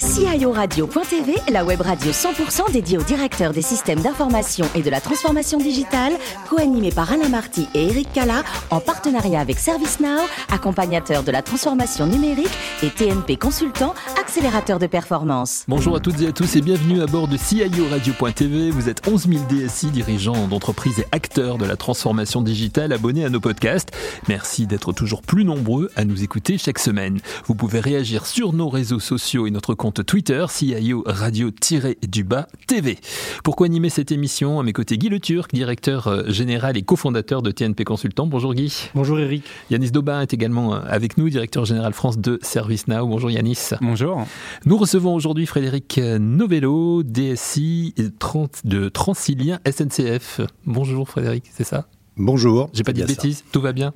guys. CIORadio.tv, la web radio 100% dédiée aux directeurs des systèmes d'information et de la transformation digitale, co-animée par Alain Marty et Eric Cala, en partenariat avec ServiceNow, accompagnateur de la transformation numérique et TNP Consultant, accélérateur de performance. Bonjour à toutes et à tous et bienvenue à bord de CIORadio.tv. Vous êtes 11 000 DSI, dirigeants d'entreprises et acteurs de la transformation digitale abonnés à nos podcasts. Merci d'être toujours plus nombreux à nous écouter chaque semaine. Vous pouvez réagir sur nos réseaux sociaux et notre compte Twitter, CIO Radio-du-Bas TV. Pourquoi animer cette émission À mes côtés, Guy Le Turc, directeur euh, général et cofondateur de TNP Consultant. Bonjour Guy. Bonjour Eric. Yanis Daubin est également euh, avec nous, directeur général France de ServiceNow. Bonjour Yanis. Bonjour. Nous recevons aujourd'hui Frédéric Novello, DSI de Transilien SNCF. Bonjour Frédéric, c'est ça? Bonjour. J'ai pas dit de bêtises, tout va bien.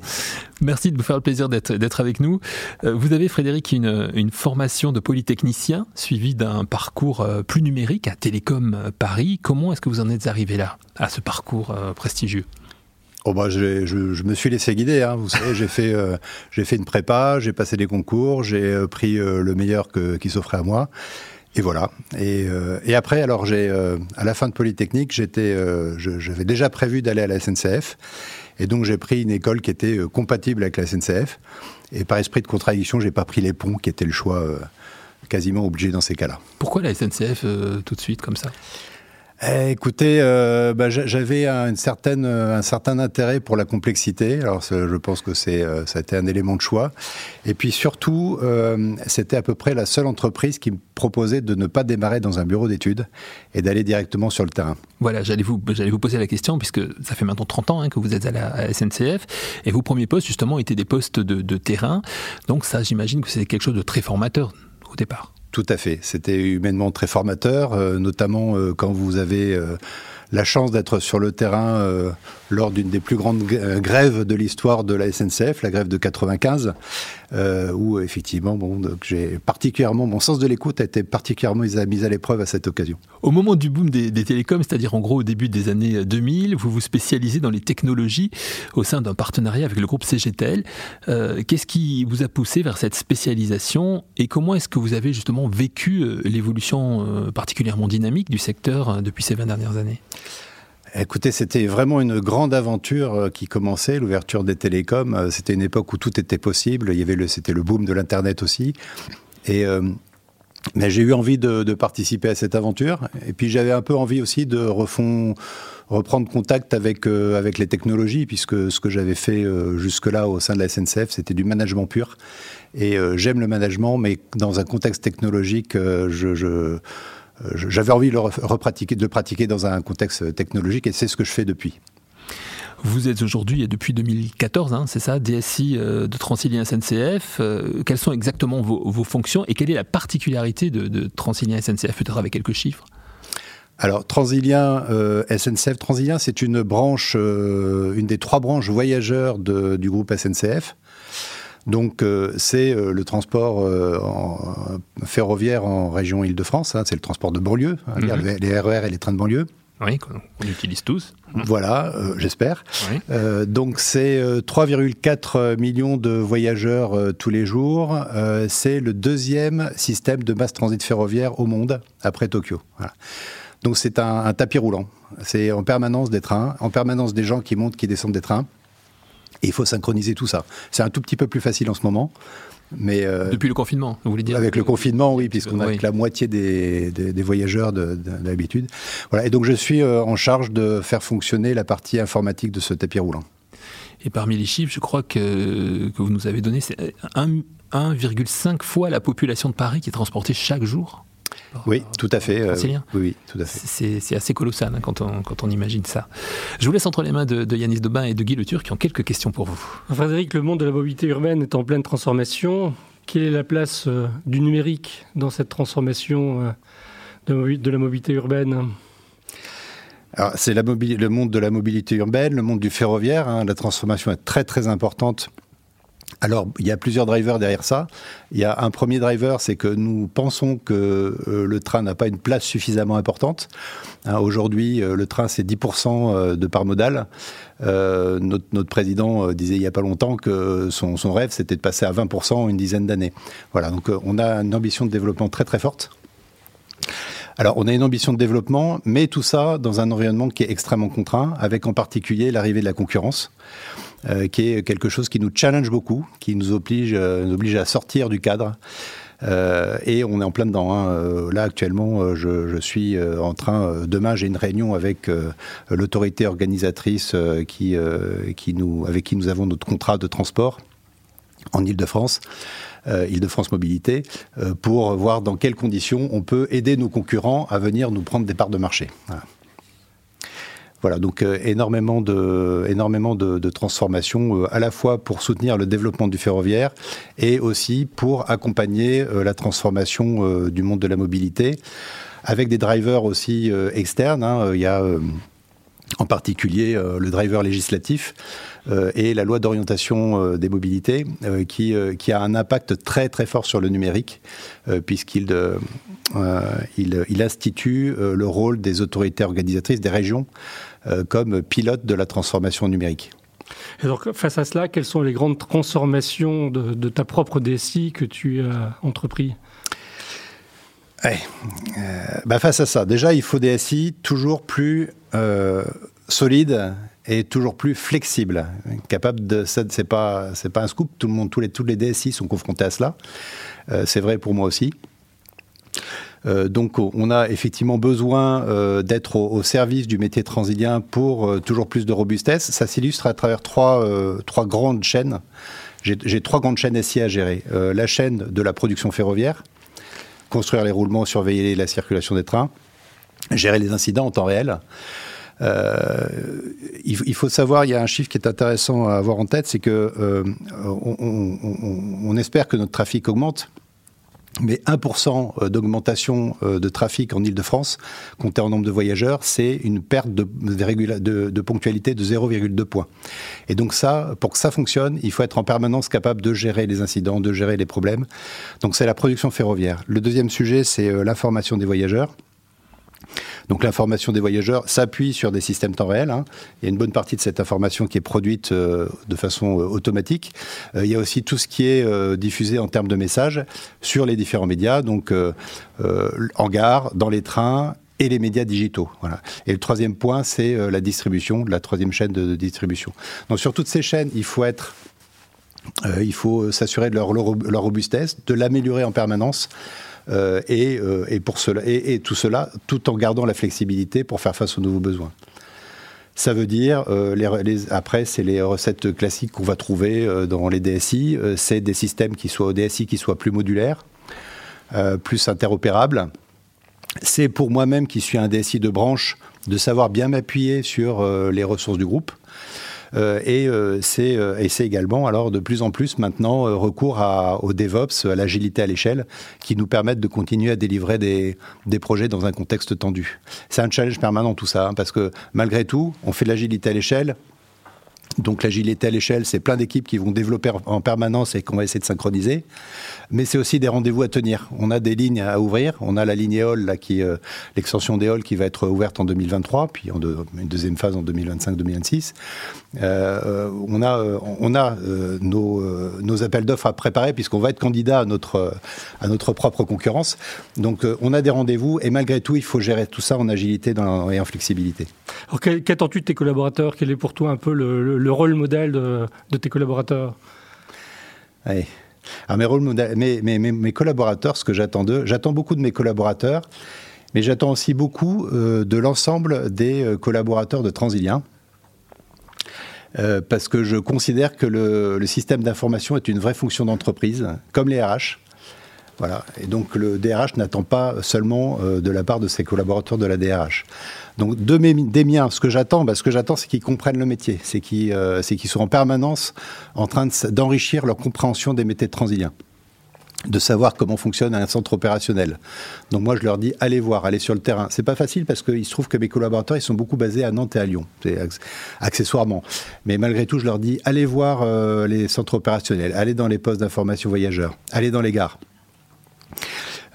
Merci de vous faire le plaisir d'être avec nous. Euh, vous avez, Frédéric, une, une formation de polytechnicien suivie d'un parcours euh, plus numérique à Télécom euh, Paris. Comment est-ce que vous en êtes arrivé là, à ce parcours prestigieux? Oh bah je, je, me suis laissé guider, hein. vous savez, j'ai fait, j'ai fait une prépa, j'ai passé des concours, j'ai pris le meilleur que, qui s'offrait à moi. Et voilà. Et, euh, et après, alors j'ai euh, à la fin de Polytechnique, j'étais, euh, j'avais déjà prévu d'aller à la SNCF, et donc j'ai pris une école qui était compatible avec la SNCF. Et par esprit de contradiction, j'ai pas pris les ponts, qui était le choix quasiment obligé dans ces cas-là. Pourquoi la SNCF tout de suite comme ça? Eh, écoutez, euh, bah, j'avais une certaine, euh, un certain intérêt pour la complexité. Alors, je pense que c'est, euh, ça a été un élément de choix. Et puis surtout, c'était à peu près la seule entreprise qui me proposait de ne pas démarrer dans un bureau d'études et d'aller directement sur le terrain. Voilà, j'allais vous, j'allais vous poser la question puisque ça fait maintenant 30 ans hein, que vous êtes à la, SNCF et vos premiers postes justement étaient des postes de, de terrain. Donc ça, j'imagine que c'est quelque chose de très formateur au départ. Tout à fait. C'était humainement très formateur, euh, notamment euh, quand vous avez euh, la chance d'être sur le terrain lors d'une des plus grandes grèves de l'histoire de la SNCF, la grève de 95, où effectivement, bon, j'ai particulièrement mon sens de l'écoute a été particulièrement mis à l'épreuve à cette occasion. Au moment du boom des, télécoms, c'est-à-dire en gros au début des années 2000, vous vous spécialisez dans les technologies au sein d'un partenariat avec le groupe CGTL. Qu'est-ce qui vous a poussé vers cette spécialisation et comment est-ce que vous avez justement vécu l'évolution particulièrement dynamique du secteur depuis ces 20 dernières années? Écoutez, c'était vraiment une grande aventure euh, qui commençait, l'ouverture des télécoms. Euh, c'était une époque où tout était possible. Il y avait le, c'était le boom de l'internet aussi. Et euh, mais j'ai eu envie de, participer à cette aventure. Et puis j'avais un peu envie aussi de refond, reprendre contact avec avec les technologies, puisque ce que j'avais fait jusque-là au sein de la SNCF, c'était du management pur. Et j'aime le management, mais dans un contexte technologique, je, j'avais envie de le, repratiquer, de pratiquer dans un contexte technologique et c'est ce que je fais depuis. Vous êtes aujourd'hui, et depuis 2014, hein, c'est ça, DSI euh, de Transilien SNCF. Euh, quelles sont exactement vos, fonctions et quelle est la particularité de, de Transilien SNCF, peut-être avec quelques chiffres? Alors, Transilien, SNCF, Transilien, c'est une branche, une des trois branches voyageurs du groupe SNCF. Donc euh, c'est euh, le transport euh, ferroviaire en région Île-de-France, hein, c'est le transport de banlieue, hein, mhm. les RER et les trains de banlieue. Oui, qu'on utilise tous. Voilà, j'espère. donc c'est 3,4 millions de voyageurs tous les jours. c'est le deuxième système de masse transit ferroviaire au monde après Tokyo. Donc c'est un tapis roulant. C'est en permanence des trains, en permanence des gens qui montent, qui descendent des trains. Et il faut synchroniser tout ça. C'est un tout petit peu plus facile en ce moment. Mais euh, Depuis le confinement, vous voulez dire Avec le confinement, oui, puisqu'on a que la moitié des, des, voyageurs d'habitude. Voilà, et donc je suis euh, en charge de faire fonctionner la partie informatique de ce tapis roulant. Et parmi les chiffres, je crois que, que vous nous avez donné, c'est 1,5 fois la population de Paris qui est transportée chaque jour oui, tout à fait. Euh, oui, tout à fait. C'est assez colossal hein, quand, on, quand on imagine ça. Je vous laisse entre les mains de, Yanis Dobin et de Guy Le Turc qui ont quelques questions pour vous. Frédéric, le monde de la mobilité urbaine est en pleine transformation. Quelle est la place euh, du numérique dans cette transformation euh, de, la mobilité urbaine? C'est le monde de la mobilité urbaine, le monde du ferroviaire. Hein. la transformation est très très importante alors, il y a plusieurs drivers derrière ça. Il y a un premier driver, c'est que nous pensons que euh, le train n'a pas une place suffisamment importante. Hein, aujourd'hui, euh, le train, c'est 10% euh, de part modale. Notre, président disait il n'y a pas longtemps que son, son rêve, c'était de passer à 20% en une dizaine d'années. Voilà, donc on a une ambition de développement très très forte. Alors, on a une ambition de développement, mais tout ça dans un environnement qui est extrêmement contraint, avec en particulier l'arrivée de la concurrence. Euh, qui est quelque chose qui nous challenge beaucoup, qui nous oblige, euh, à sortir du cadre. Euh, et on est en plein dedans. Hein. Là actuellement, je, suis en train. demain, j'ai une réunion avec l'autorité organisatrice qui, avec qui nous avons notre contrat de transport en Ile-de-France. Euh, Île-de-France Mobilité, pour voir dans quelles conditions on peut aider nos concurrents à venir nous prendre des parts de marché. Voilà. Donc euh, énormément de, énormément de, de transformations, euh, à la fois pour soutenir le développement du ferroviaire et aussi pour accompagner euh, la transformation du monde de la mobilité, avec des drivers aussi externes. Hein. Il y a en particulier le driver législatif et la loi d'orientation des mobilités qui, a un impact très très fort sur le numérique puisqu'il il, il, institue le rôle des autorités organisatrices des régions euh, comme pilote de la transformation numérique. Face à cela, quelles sont les grandes transformations de, ta propre DSI que tu as entrepris? Euh, bah face à ça, déjà, il faut des SI toujours plus euh, solides et toujours plus flexibles, capables de. C'est pas, pas un scoop. Tout le monde, tous les, tous les DSI sont confrontés à cela. c'est vrai pour moi aussi. Euh, donc on a effectivement besoin euh, d'être au, service du métier transilien pour euh, toujours plus de robustesse. Ça s'illustre à travers trois, trois grandes chaînes. J'ai trois grandes chaînes SI à gérer. la chaîne de la production ferroviaire, construire les roulements, surveiller la circulation des trains, gérer les incidents en temps réel. Euh, il, faut savoir, il y a un chiffre qui est intéressant à avoir en tête, c'est que euh, on, espère que notre trafic augmente, mais 1% euh, d'augmentation euh, de trafic en Ile-de-France, compté en nombre de voyageurs, c'est une perte de, de, de ponctualité de 0,2 points. Et donc ça, pour que ça fonctionne, il faut être en permanence capable de gérer les incidents, de gérer les problèmes. Donc c'est la production ferroviaire. Le deuxième sujet, c'est euh, l'information des voyageurs. Donc l'information des voyageurs s'appuie sur des systèmes temps réel. Hein. Il y a une bonne partie de cette information qui est produite euh, de façon euh, automatique. Euh, il y a aussi tout ce qui est diffusé en termes de messages sur les différents médias, donc en gare, dans les trains et les médias digitaux. Voilà. Et le troisième point, c'est la distribution, la troisième chaîne de, distribution. Donc sur toutes ces chaînes, il faut être il faut s'assurer de leur, leur, robustesse, de l'améliorer en permanence. Euh, et, euh, et, pour cela, et, tout cela tout en gardant la flexibilité pour faire face aux nouveaux besoins. Ça veut dire, euh, les, après, c'est les recettes classiques qu'on va trouver dans les DSI. C'est des systèmes qui soient au DSI qui soient plus modulaires, plus interopérables. C'est pour moi-même qui suis un DSI de branche de savoir bien m'appuyer sur les ressources du groupe. Euh, et euh, c'est euh, et c'est également alors de plus en plus maintenant recours à, au DevOps, à l'agilité à l'échelle, qui nous permettent de continuer à délivrer des, des projets dans un contexte tendu. C'est un challenge permanent tout ça, hein, parce que malgré tout, on fait de l'agilité à l'échelle, donc l'agilité à l'échelle, c'est plein d'équipes qui vont développer en permanence et qu'on va essayer de synchroniser. Mais c'est aussi des rendez-vous à tenir. On a des lignes à ouvrir. On a la ligne EOL, qui, euh, l'extension d'EOL qui va être ouverte en 2023, puis une deuxième phase en 2025-2026. Euh, on a, euh, on a nos, appels d'offres à préparer puisqu'on va être candidat à notre, à notre propre concurrence. Donc on a des rendez-vous et malgré tout, il faut gérer tout ça en agilité et en flexibilité. Alors qu'attends-tu de tes collaborateurs? Quel est pour toi un peu le, le rôle modèle de, tes collaborateurs oui. Alors mes, collaborateurs, ce que j'attends d'eux, j'attends beaucoup de mes collaborateurs, mais j'attends aussi beaucoup euh, de l'ensemble des collaborateurs de Transilien. Euh, parce que je considère que le, le système d'information est une vraie fonction d'entreprise, comme les RH. Et donc le DRH n'attend pas seulement euh, de la part de ses collaborateurs de la DRH. Donc de mes, des miens, ce que j'attends, bah, ce que j'attends, c'est qu'ils comprennent le métier, c'est qu'ils euh, soient en permanence en train d'enrichir leur compréhension des métiers de transilien. de savoir comment fonctionne un centre opérationnel. Donc moi je leur dis allez voir, allez sur le terrain. C'est pas facile parce qu'il se trouve que mes collaborateurs sont beaucoup basés à Nantes et à Lyon, accessoirement. Mais malgré tout je leur dis allez voir euh, les centres opérationnels, allez dans les postes d'information voyageurs, allez dans les gares.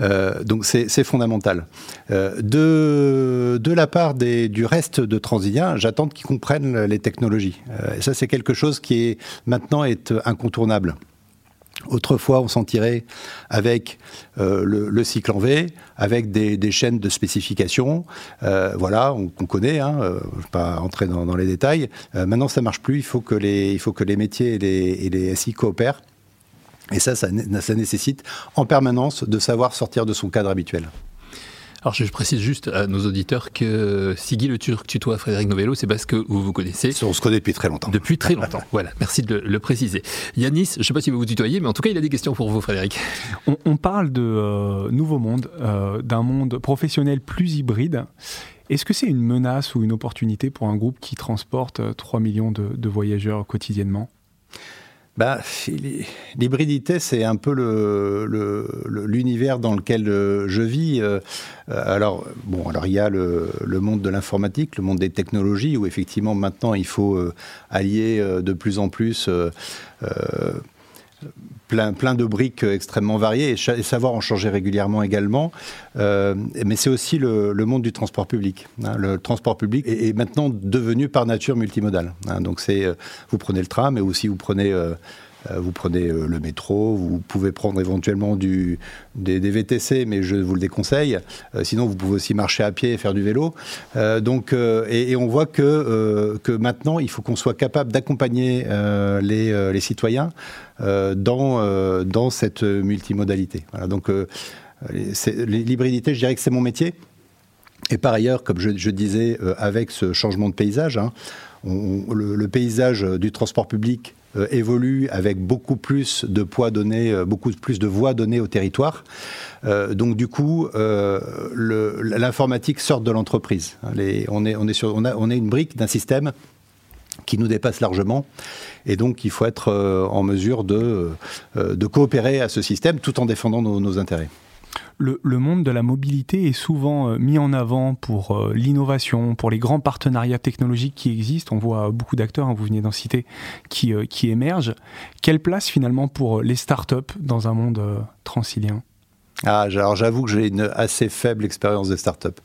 Euh, donc c'est fondamental. Euh, de, la part du reste de Transilien, j'attends qu'ils comprennent les technologies. et ça c'est quelque chose qui est maintenant est incontournable. Autrefois, on s'en tirait avec euh, le, cycle en V, avec des, chaînes de spécification. Euh, voilà, on, connaît, hein, euh, je ne vais pas entrer dans, les détails. maintenant, ça marche plus. Il faut que les, il faut que les métiers et les, et les SI coopèrent. Et ça, ça, ça nécessite en permanence de savoir sortir de son cadre habituel. Alors je précise juste à nos auditeurs que si Guy Le Turc tutoie Frédéric Novello, c'est parce que vous vous connaissez. On se connaît depuis très longtemps. Depuis très longtemps. voilà, merci de le, préciser. Yanis, je ne sais pas si vous vous tutoyez, mais en tout cas, il a des questions pour vous, Frédéric. On, parle de euh, nouveau monde, euh, d'un monde professionnel plus hybride. Est-ce que c'est une menace ou une opportunité pour un groupe qui transporte 3 euh, millions de voyageurs quotidiennement? Bah, L'hybridité, c'est un peu l'univers le, dans lequel euh, je vis. Euh, alors, bon, alors il y a le, monde de l'informatique, le monde des technologies, où effectivement maintenant il faut euh, allier de plus en plus plein, de briques extrêmement variées et, savoir en changer régulièrement également. Euh, mais c'est aussi le, monde du transport public. Hein. Le transport public est, maintenant devenu par nature multimodal. Hein. Donc c'est, euh, vous prenez le tram, mais aussi vous prenez euh, vous prenez euh, le métro, vous pouvez prendre éventuellement du, des, VTC, mais je vous le déconseille. Euh, sinon, vous pouvez aussi marcher à pied et faire du vélo. donc, et, on voit que, que maintenant, il faut qu'on soit capable d'accompagner les, les, citoyens dans, dans cette multimodalité. Donc, l'hybridité, je dirais que c'est mon métier. Et par ailleurs, comme je, je disais, avec ce changement de paysage, hein, le, paysage du transport public euh, évolue avec beaucoup plus de poids donné, euh, beaucoup plus de voix données au territoire. Euh, donc du coup, l'informatique sort de l'entreprise. On est, on, est une brique d'un système qui nous dépasse largement. Et donc, il faut être en mesure de coopérer à ce système tout en défendant nos intérêts le, monde de la mobilité est souvent euh, mis en avant pour euh, l'innovation, pour les grands partenariats technologiques qui existent. On voit beaucoup d'acteurs, hein, vous venez d'en citer, qui, euh, qui émergent. Quelle place finalement pour les startups dans un monde transilien? Ah, alors j'avoue que j'ai une assez faible expérience des startups.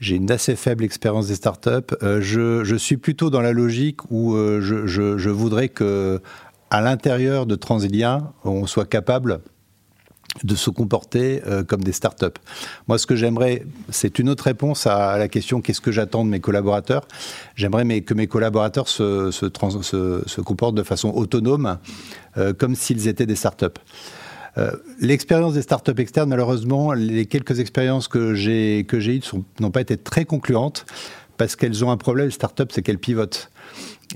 J'ai une assez faible expérience des startups. je, suis plutôt dans la logique où je, je, voudrais que à l'intérieur de Transilia, on soit capable de se comporter euh, comme des startups. Moi, ce que j'aimerais, c'est une autre réponse à, la question qu'est-ce que j'attends de mes collaborateurs? J'aimerais que mes collaborateurs se, se, comportent de façon autonome, euh, comme s'ils étaient des startups. Euh, L'expérience des startups externes, malheureusement, les quelques expériences que j'ai eues n'ont pas été très concluantes parce qu'elles ont un problème. Les startups, c'est qu'elles pivotent.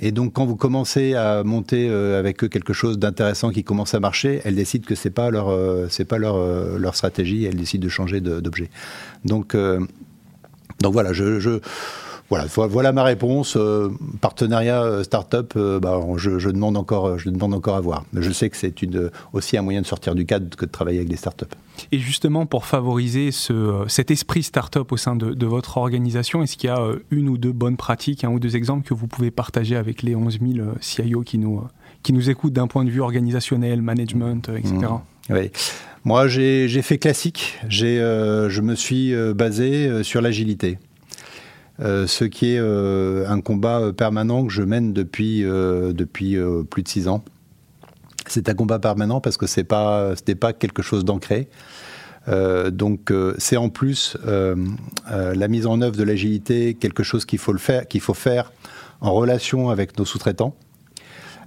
Et donc, quand vous commencez à monter euh, avec eux quelque chose d'intéressant qui commence à marcher, elles décident que c'est pas euh, pas leur, euh, leur stratégie. Elles décident de changer d'objet. Donc, donc voilà, je voilà, voilà ma réponse. Euh, partenariat euh, start-up, euh, bah, je, demande encore, je demande encore à voir. Mais je sais que c'est une, aussi un moyen de sortir du cadre que de travailler avec des start-up. Et justement, pour favoriser ce, cet esprit start-up au sein de, votre organisation, est-ce qu'il y a une ou deux bonnes pratiques, un ou deux exemples que vous pouvez partager avec les 11 000 CIO qui nous, qui nous écoutent d'un point de vue organisationnel, management, etc. Mmh. Oui. Moi, j'ai fait classique. je me suis basé sur l'agilité. Euh, ce qui est euh, un combat permanent que je mène depuis, euh, depuis plus de six ans. C'est un combat permanent parce que pas, c'était pas quelque chose d'ancré. donc c'est en plus la mise en œuvre de l'agilité quelque chose qu'il faut le faire, qu'il faut faire en relation avec nos sous-traitants,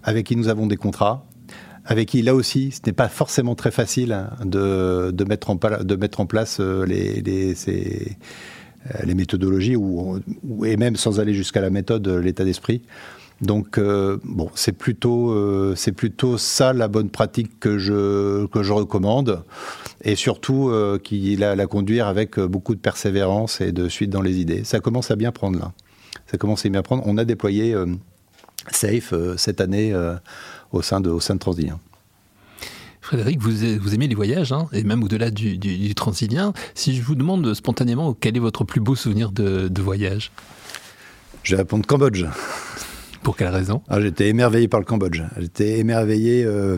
avec qui nous avons des contrats, avec qui là aussi ce n'est pas forcément très facile hein, de, mettre, en, de mettre en place les, les ces, euh, les méthodologies, ou, et même sans aller jusqu'à la méthode, euh, l'état d'esprit. Donc euh, bon, c'est plutôt plutôt ça la bonne pratique que je que je recommande et surtout qui la, la, conduire avec beaucoup de persévérance et de suite dans les idées. Ça commence à bien prendre là. Ça commence à bien prendre. On a déployé Safe cette année au sein de au sein de. Frédéric, vous, vous aimez les voyages, hein, et même au-delà du, du, transilien. Si je vous demande spontanément quel est votre plus beau souvenir de, voyage? Je vais répondre Cambodge. Pour quelle raison? Ah, J'étais émerveillé par le Cambodge. J'étais émerveillé. Euh,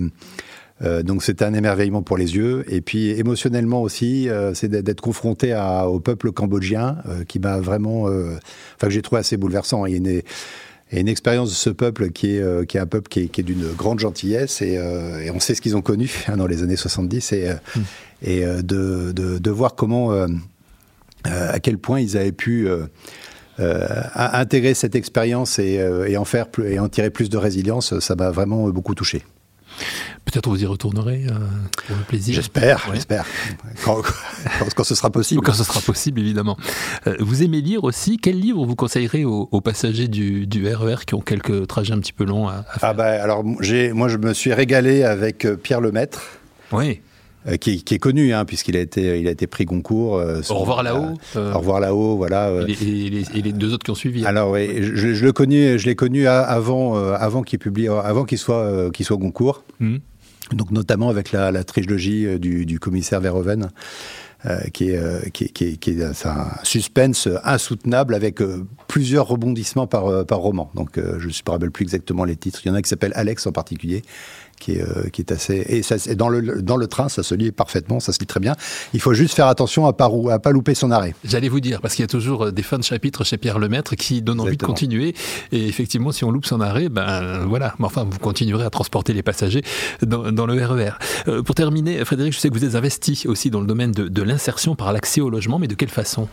euh, donc c'était un émerveillement pour les yeux et puis émotionnellement aussi, euh, c'est d'être confronté à, au peuple cambodgien qui m'a vraiment, enfin que j'ai trouvé assez bouleversant. Il y a une, et une expérience de ce peuple qui est, euh, qui est un peuple qui est, qui est d'une grande gentillesse et, euh, et, on sait ce qu'ils ont connu hein, dans les années 70 et, euh, mm. et de, de, de, voir comment, à quel point ils avaient pu intégrer cette expérience et, et, en faire plus, et en tirer plus de résilience, ça m'a vraiment beaucoup touché. Peut-être vous y retournerez euh, pour le plaisir. J'espère, j'espère. Quand, quand, ce sera possible. Quand ce sera possible, évidemment. Euh, vous aimez lire aussi. Quel livre vous conseillerez aux, passagers du, du, RER e qui ont quelques trajets un petit peu longs à, faire Ah bah, alors, moi, je me suis régalé avec euh, Pierre Lemaître. Oui. Qui, qui, est connu, hein, puisqu'il a été, il a été pris Goncourt. au revoir là-haut. au revoir là-haut, voilà. Et les, et, les, deux autres qui ont suivi. Alors oui, je, je le connais, je l'ai connu avant, avant qu'il publie, avant qu'il soit, qu'il soit Goncourt. Mmh donc notamment avec la, trilogie euh, du, commissaire Verhoeven. Euh, qui, est, euh, un suspense insoutenable avec plusieurs rebondissements par, par roman. Donc je ne me rappelle plus exactement les titres. Il y en a qui s'appelle Alex en particulier, qui est, euh, qui est assez. Et, ça, dans, le, dans le train, ça se lit parfaitement, ça se lit très bien. Il faut juste faire attention à pas, à pas louper son arrêt. J'allais vous dire, parce qu'il y a toujours euh, des fins de chapitre chez Pierre Lemaître qui donnent envie de continuer. Et effectivement, si on loupe son arrêt, ben voilà. Mais enfin, vous continuerez à transporter les passagers dans, dans le RER. E euh, pour terminer, Frédéric, je sais que vous êtes investi aussi dans le domaine de, de l'insertion par l'accès au logement, mais de quelle façon?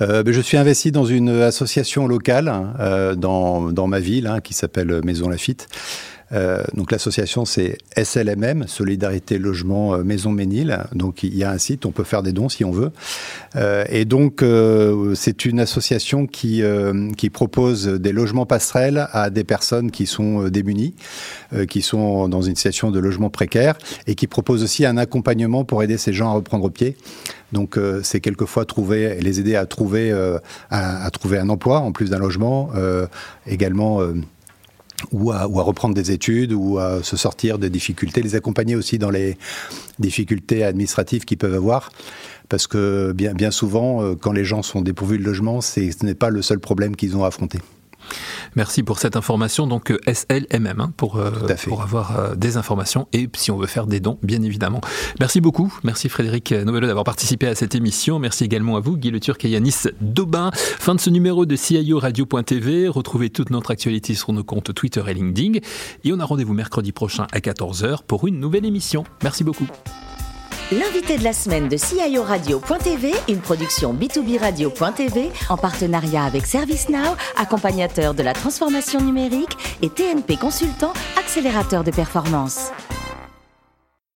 Euh, ben, je suis investi dans une association locale euh, dans, dans, ma ville hein, qui s'appelle Maison Lafitte donc l'association c'est SLMM, Solidarité Logement euh, Maison Ménil. Donc il y a un site, on peut faire des dons si on veut. Euh, et donc c'est une association qui, qui propose des logements passerelles à des personnes qui sont démunies, qui sont dans une situation de logement précaire et qui propose aussi un accompagnement pour aider ces gens à reprendre pied. Donc c'est quelquefois trouver, les aider à trouver, à, trouver un emploi en plus d'un logement, également ou à, ou à, reprendre des études ou à se sortir des difficultés, les accompagner aussi dans les difficultés administratives qu'ils peuvent avoir. Parce que bien, bien souvent, euh, quand les gens sont dépourvus de logement, ce n'est pas le seul problème qu'ils ont à affronter. Merci pour cette information. Donc euh, SLMM hein, pour, euh, pour avoir euh, des informations et si on veut faire des dons, bien évidemment. Merci beaucoup. Merci Frédéric Novello d'avoir participé à cette émission. Merci également à vous, Guy Le Turc et Yanis Daubin. Fin de ce numéro de CIO Radio.tv. Retrouvez toute notre actualité sur nos comptes Twitter et LinkedIn. Et on a rendez-vous mercredi prochain à 14h pour une nouvelle émission. Merci beaucoup. L'invité de la semaine de CIO Radio.tv, une production B2B Radio.tv en partenariat avec ServiceNow, accompagnateur de la transformation numérique et TNP Consultant, accélérateur de performance.